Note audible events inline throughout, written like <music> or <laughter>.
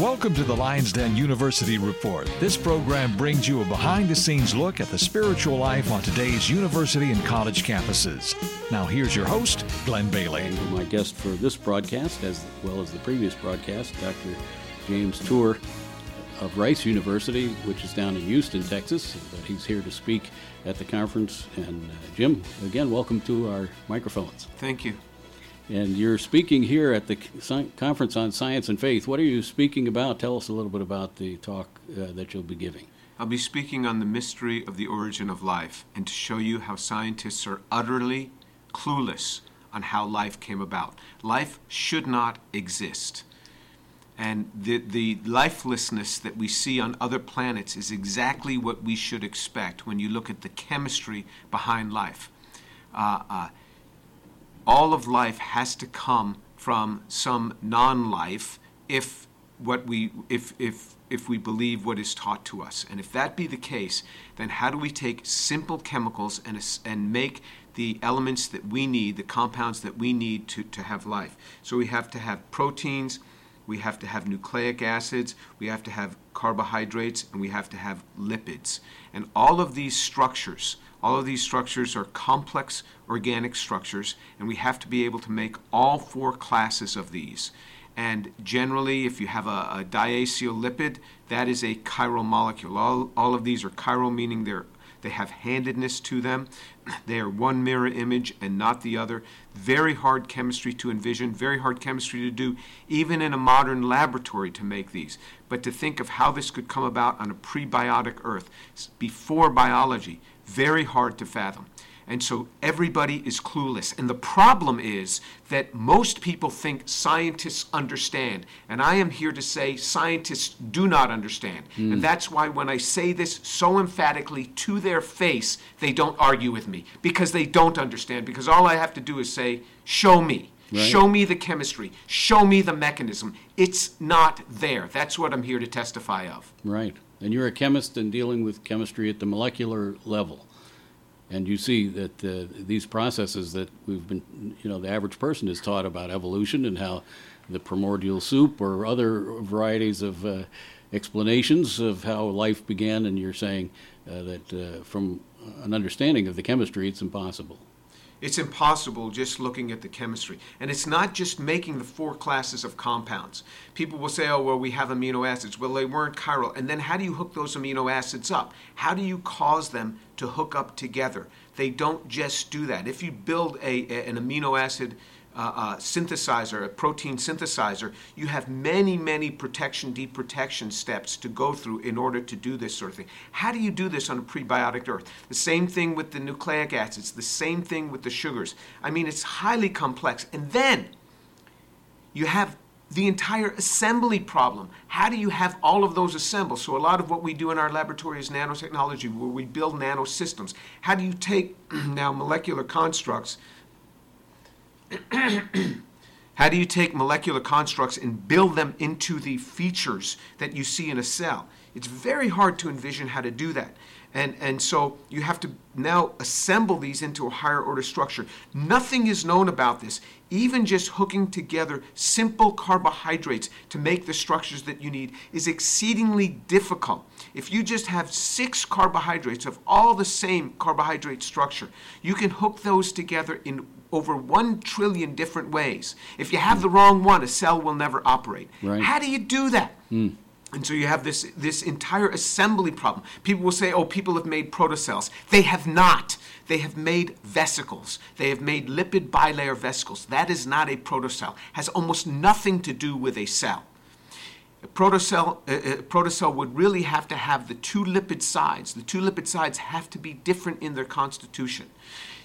Welcome to the Lions Den University Report. This program brings you a behind the scenes look at the spiritual life on today's university and college campuses. Now, here's your host, Glenn Bailey. And my guest for this broadcast, as well as the previous broadcast, Dr. James Tour of Rice University, which is down in Houston, Texas. But he's here to speak at the conference. And uh, Jim, again, welcome to our microphones. Thank you. And you're speaking here at the Conference on Science and Faith. What are you speaking about? Tell us a little bit about the talk uh, that you'll be giving. I'll be speaking on the mystery of the origin of life and to show you how scientists are utterly clueless on how life came about. Life should not exist. And the, the lifelessness that we see on other planets is exactly what we should expect when you look at the chemistry behind life. Uh, uh, all of life has to come from some non-life if what we if if if we believe what is taught to us. And if that be the case then how do we take simple chemicals and and make the elements that we need the compounds that we need to to have life? So we have to have proteins we have to have nucleic acids we have to have carbohydrates and we have to have lipids. And all of these structures all of these structures are complex organic structures, and we have to be able to make all four classes of these. And generally, if you have a, a lipid, that is a chiral molecule. All, all of these are chiral, meaning they're they have handedness to them. <clears throat> They are one mirror image and not the other. Very hard chemistry to envision, very hard chemistry to do, even in a modern laboratory to make these. But to think of how this could come about on a prebiotic Earth, before biology, very hard to fathom. And so everybody is clueless. And the problem is that most people think scientists understand. And I am here to say scientists do not understand. Mm. And that's why when I say this so emphatically to their face, they don't argue with me because they don't understand. Because all I have to do is say, show me. Right. Show me the chemistry. Show me the mechanism. It's not there. That's what I'm here to testify of. Right. And you're a chemist and dealing with chemistry at the molecular level. And you see that uh, these processes that we've been, you know, the average person is taught about evolution and how the primordial soup or other varieties of uh, explanations of how life began, and you're saying uh, that uh, from an understanding of the chemistry, it's impossible. It's impossible just looking at the chemistry. And it's not just making the four classes of compounds. People will say, oh, well, we have amino acids. Well, they weren't chiral. And then how do you hook those amino acids up? How do you cause them to hook up together? They don't just do that. If you build a, a an amino acid uh, uh, synthesizer, a protein synthesizer, you have many, many protection, deprotection steps to go through in order to do this sort of thing. How do you do this on a prebiotic earth? The same thing with the nucleic acids, the same thing with the sugars. I mean, it's highly complex. And then you have the entire assembly problem. How do you have all of those assembled? So, a lot of what we do in our laboratory is nanotechnology, where we build nanosystems. How do you take <clears throat> now molecular constructs? <clears throat> How do you take molecular constructs and build them into the features that you see in a cell? It's very hard to envision how to do that. And, and so you have to now assemble these into a higher order structure. Nothing is known about this. Even just hooking together simple carbohydrates to make the structures that you need is exceedingly difficult. If you just have six carbohydrates of all the same carbohydrate structure, you can hook those together in over one trillion different ways. If you have the wrong one, a cell will never operate. Right. How do you do that? Mm. And so you have this, this entire assembly problem. People will say, oh, people have made protocells. They have not. They have made vesicles. They have made lipid bilayer vesicles. That is not a protocell. Has almost nothing to do with a cell. A protocell, a, a protocell would really have to have the two lipid sides. The two lipid sides have to be different in their constitution.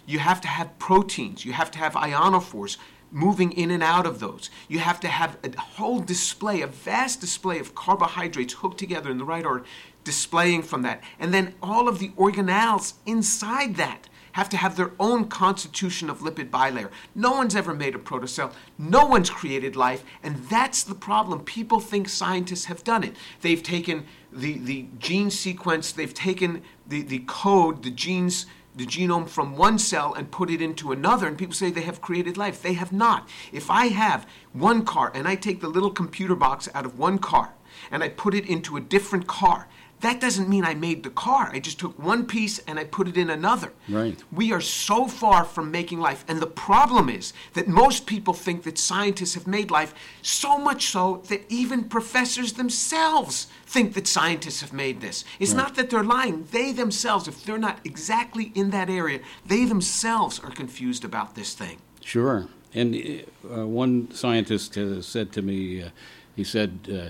You have to have proteins. You have to have ionophores moving in and out of those. You have to have a whole display, a vast display of carbohydrates hooked together in the right order, displaying from that. And then all of the organelles inside that have to have their own constitution of lipid bilayer. No one's ever made a protocell. No one's created life. And that's the problem. People think scientists have done it. They've taken the, the gene sequence, they've taken the, the code, the genes the genome from one cell and put it into another, and people say they have created life. They have not. If I have one car and I take the little computer box out of one car and I put it into a different car, that doesn't mean I made the car. I just took one piece and I put it in another. Right. We are so far from making life. And the problem is that most people think that scientists have made life, so much so that even professors themselves think that scientists have made this. It's Right. not that they're lying. They themselves, if they're not exactly in that area, they themselves are confused about this thing. Sure. And uh, one scientist uh, said to me, uh, he said, uh,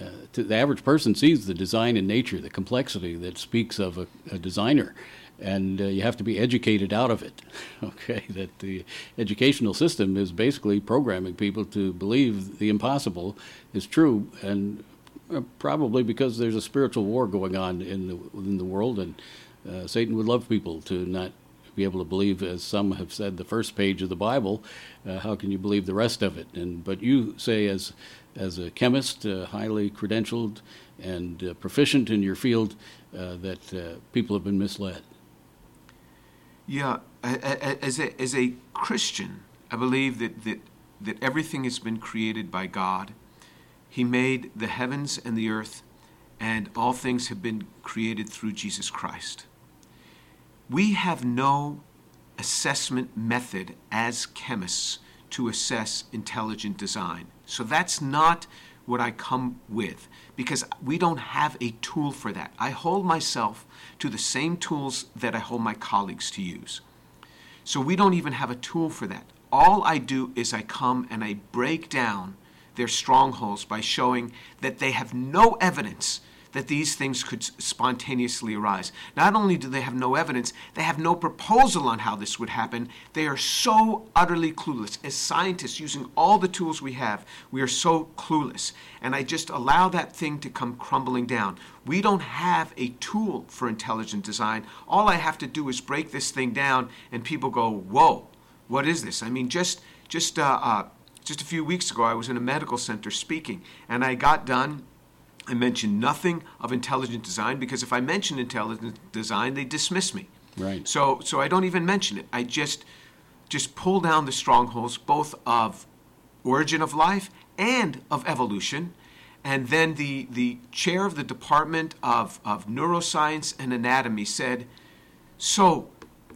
uh, the average person sees the design in nature, the complexity that speaks of a, a designer, and uh, you have to be educated out of it. <laughs> Okay, that the educational system is basically programming people to believe the impossible is true, and uh, probably because there's a spiritual war going on in the within the world, and uh, Satan would love people to not be able to believe, as some have said, the first page of the Bible. Uh, how can you believe the rest of it? And but you say, as as a chemist, uh, highly credentialed and uh, proficient in your field, uh, that uh, people have been misled. Yeah, as a, as a Christian, I believe that, that, that everything has been created by God. He made the heavens and the earth, and all things have been created through Jesus Christ. We have no assessment method as chemists to assess intelligent design. So that's not what I come with because we don't have a tool for that. I hold myself to the same tools that I hold my colleagues to use. So we don't even have a tool for that. All I do is I come and I break down their strongholds by showing that they have no evidence that these things could spontaneously arise. Not only do they have no evidence, they have no proposal on how this would happen. They are so utterly clueless. As scientists, using all the tools we have, we are so clueless. And I just allow that thing to come crumbling down. We don't have a tool for intelligent design. All I have to do is break this thing down, and people go, "Whoa, what is this?" I mean, just just uh, uh, just a few weeks ago, I was in a medical center speaking, and I got done. I mention nothing of intelligent design because if I mention intelligent design, they dismiss me. Right. So, so I don't even mention it. I just just pull down the strongholds, both of origin of life and of evolution. And then the, the chair of the Department of, of Neuroscience and Anatomy said, So,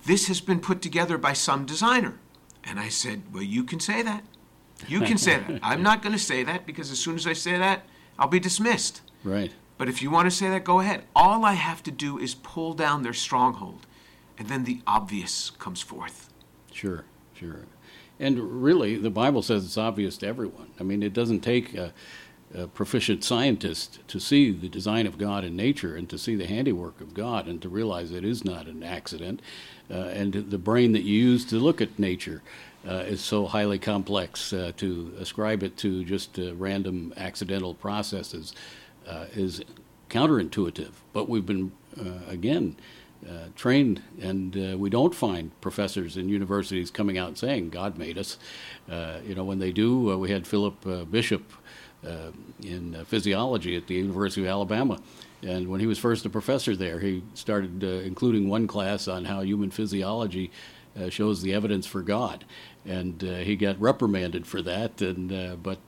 this has been put together by some designer. And I said, Well, you can say that. You can say that. <laughs> I'm not going to say that because as soon as I say that, I'll be dismissed. Right. But if you want to say that, go ahead. All I have to do is pull down their stronghold, and then the obvious comes forth. Sure, sure. And really, the Bible says it's obvious to everyone. I mean, it doesn't take a, proficient scientist to see the design of God in nature and to see the handiwork of God and to realize it is not an accident. Uh, and the brain that you use to look at nature uh, is so highly complex. Uh, to ascribe it to just uh, random accidental processes uh, is counterintuitive. But we've been, again, trained, and we don't find professors in universities coming out saying God made us. You know, when they do, we had Philip Bishop uh, in uh, physiology at the University of Alabama. And when he was first a professor there, he started uh, including one class on how human physiology uh, shows the evidence for God. And he got reprimanded for that. And but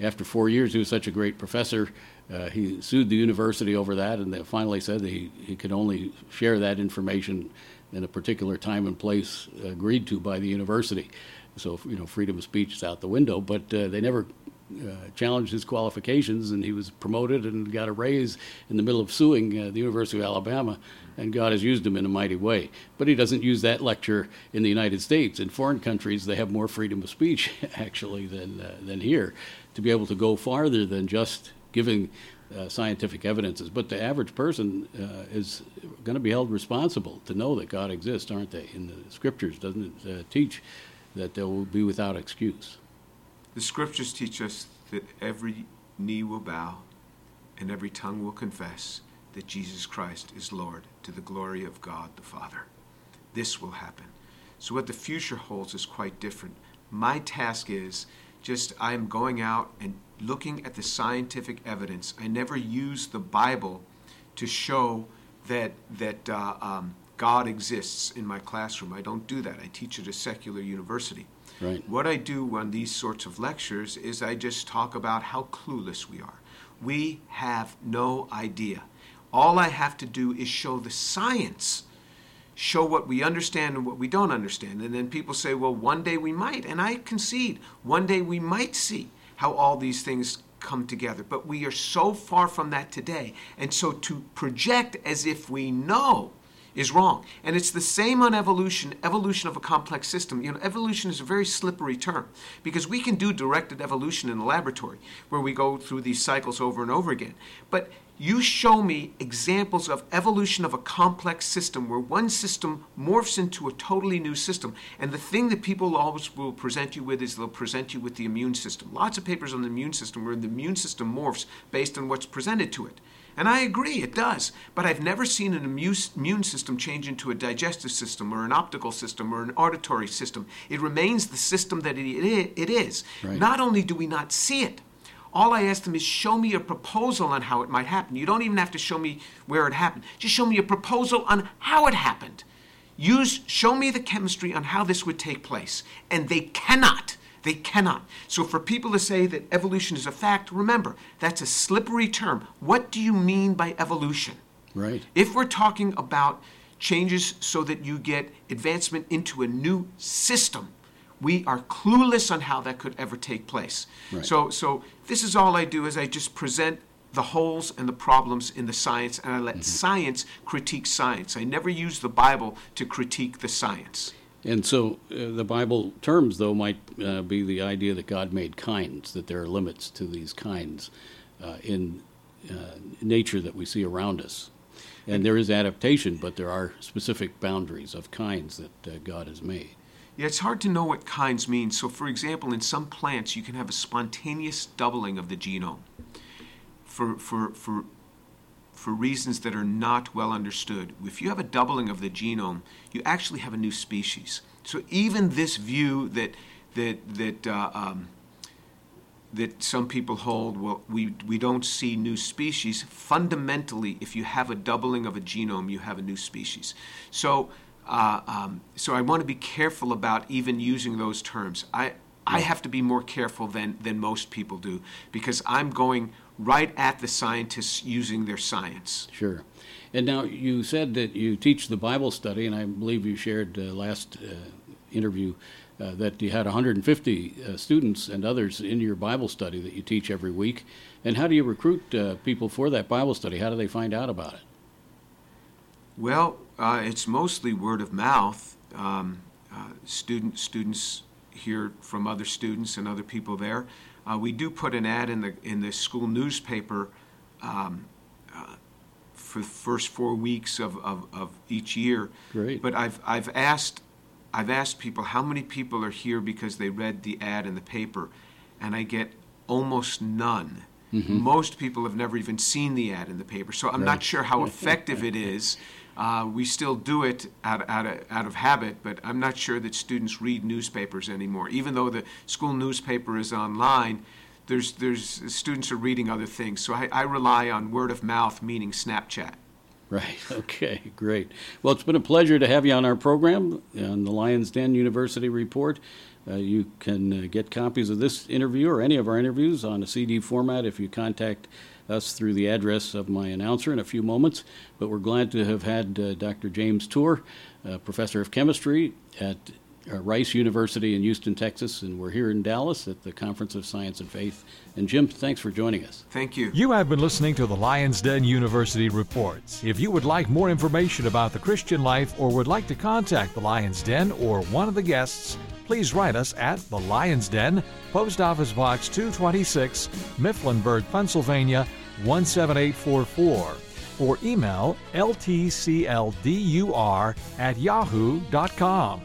after four years, he was such a great professor. Uh, he sued the university over that, and they finally said that he, he could only share that information in a particular time and place agreed to by the university. So you know, freedom of speech is out the window. But uh, they never uh, challenged his qualifications, and he was promoted and got a raise in the middle of suing uh, the University of Alabama. And God has used him in a mighty way. But he doesn't use that lecture in the United States. In foreign countries, they have more freedom of speech <laughs> actually than uh, than here, to be able to go farther than just giving uh, scientific evidences. But the average person uh, is going to be held responsible to know that God exists, aren't they? In the scriptures, doesn't it teach that they will be without excuse? The scriptures teach us that every knee will bow and every tongue will confess that Jesus Christ is Lord to the glory of God the Father. This will happen. So, what the future holds is quite different. My task is just I am going out and looking at the scientific evidence. I never use the Bible to show that that uh, um, God exists in my classroom. I don't do that. I teach at a secular university. Right. What I do on these sorts of lectures is I just talk about how clueless we are. We have no idea. All I have to do is show the science, show what we understand and what we don't understand. And then people say, well, one day we might. And I concede, one day we might see how all these things come together. But we are so far from that today. And so to project as if we know is wrong. And it's the same on evolution, evolution of a complex system. You know, evolution is a very slippery term because we can do directed evolution in the laboratory where we go through these cycles over and over again. But you show me examples of evolution of a complex system where one system morphs into a totally new system. And the thing that people always will present you with is they'll present you with the immune system. Lots of papers on the immune system where the immune system morphs based on what's presented to it. And I agree, it does. But I've never seen an immune system change into a digestive system or an optical system or an auditory system. It remains the system that it is. Right. Not only do we not see it, all I ask them is show me a proposal on how it might happen. You don't even have to show me where it happened. Just show me a proposal on how it happened. Use show me the chemistry on how this would take place. And they cannot. They cannot. So for people to say that evolution is a fact, remember, that's a slippery term. What do you mean by evolution? Right. If we're talking about changes so that you get advancement into a new system, we are clueless on how that could ever take place. Right. So, so this is all I do is I just present the holes and the problems in the science, and I let mm-hmm. science critique science. I never use the Bible to critique the science. And so uh, the Bible terms, though, might uh, be the idea that God made kinds, that there are limits to these kinds uh, in uh, nature that we see around us. And there is adaptation, but there are specific boundaries of kinds that uh, God has made. Yeah, it's hard to know what kinds mean. So, for example, in some plants, you can have a spontaneous doubling of the genome for, for, for, for reasons that are not well understood. If you have a doubling of the genome, you actually have a new species. So, even this view that, that, that, uh, um, that some people hold, well, we, we don't see new species. Fundamentally, if you have a doubling of a genome, you have a new species. So, uh, um, so I want to be careful about even using those terms. I, I have to be more careful than, than most people do because I'm going right at the scientists using their science. Sure. And now you said that you teach the Bible study, and I believe you shared uh, last uh, interview uh, that you had 150 uh, students and others in your Bible study that you teach every week. And how do you recruit uh, people for that Bible study? How do they find out about it? Well, uh, it's mostly word of mouth. Um, uh, student, students hear from other students and other people there. Uh, we do put an ad in the in the school newspaper um, uh, for the first four weeks of, of, of each year. Great. But I've I've asked I've asked people how many people are here because they read the ad in the paper, and I get almost none. Most people have never even seen the ad in the paper, so I'm Right. not sure how effective it is. Uh, we still do it out, out, of, out of habit, but I'm not sure that students read newspapers anymore. Even though the school newspaper is online, there's, there's students are reading other things. So I, I rely on word of mouth, meaning Snapchat. Right. <laughs> Okay. Great. Well, it's been a pleasure to have you on our program on the Lions Den University Report. Uh, you can uh, get copies of this interview or any of our interviews on a CD format if you contact us through the address of my announcer in a few moments. But we're glad to have had uh, Dr. James Tour, uh, professor of chemistry at uh, Rice University in Houston, Texas, and we're here in Dallas at the Conference of Science and Faith. And Jim, thanks for joining us. Thank you. You have been listening to the Lions Den University Reports. If you would like more information about the Christian life or would like to contact the Lions Den or one of the guests, please write us at the Lions Den, Post Office Box 226, Mifflinburg, Pennsylvania 17844, or email ltcldur at yahoo.com.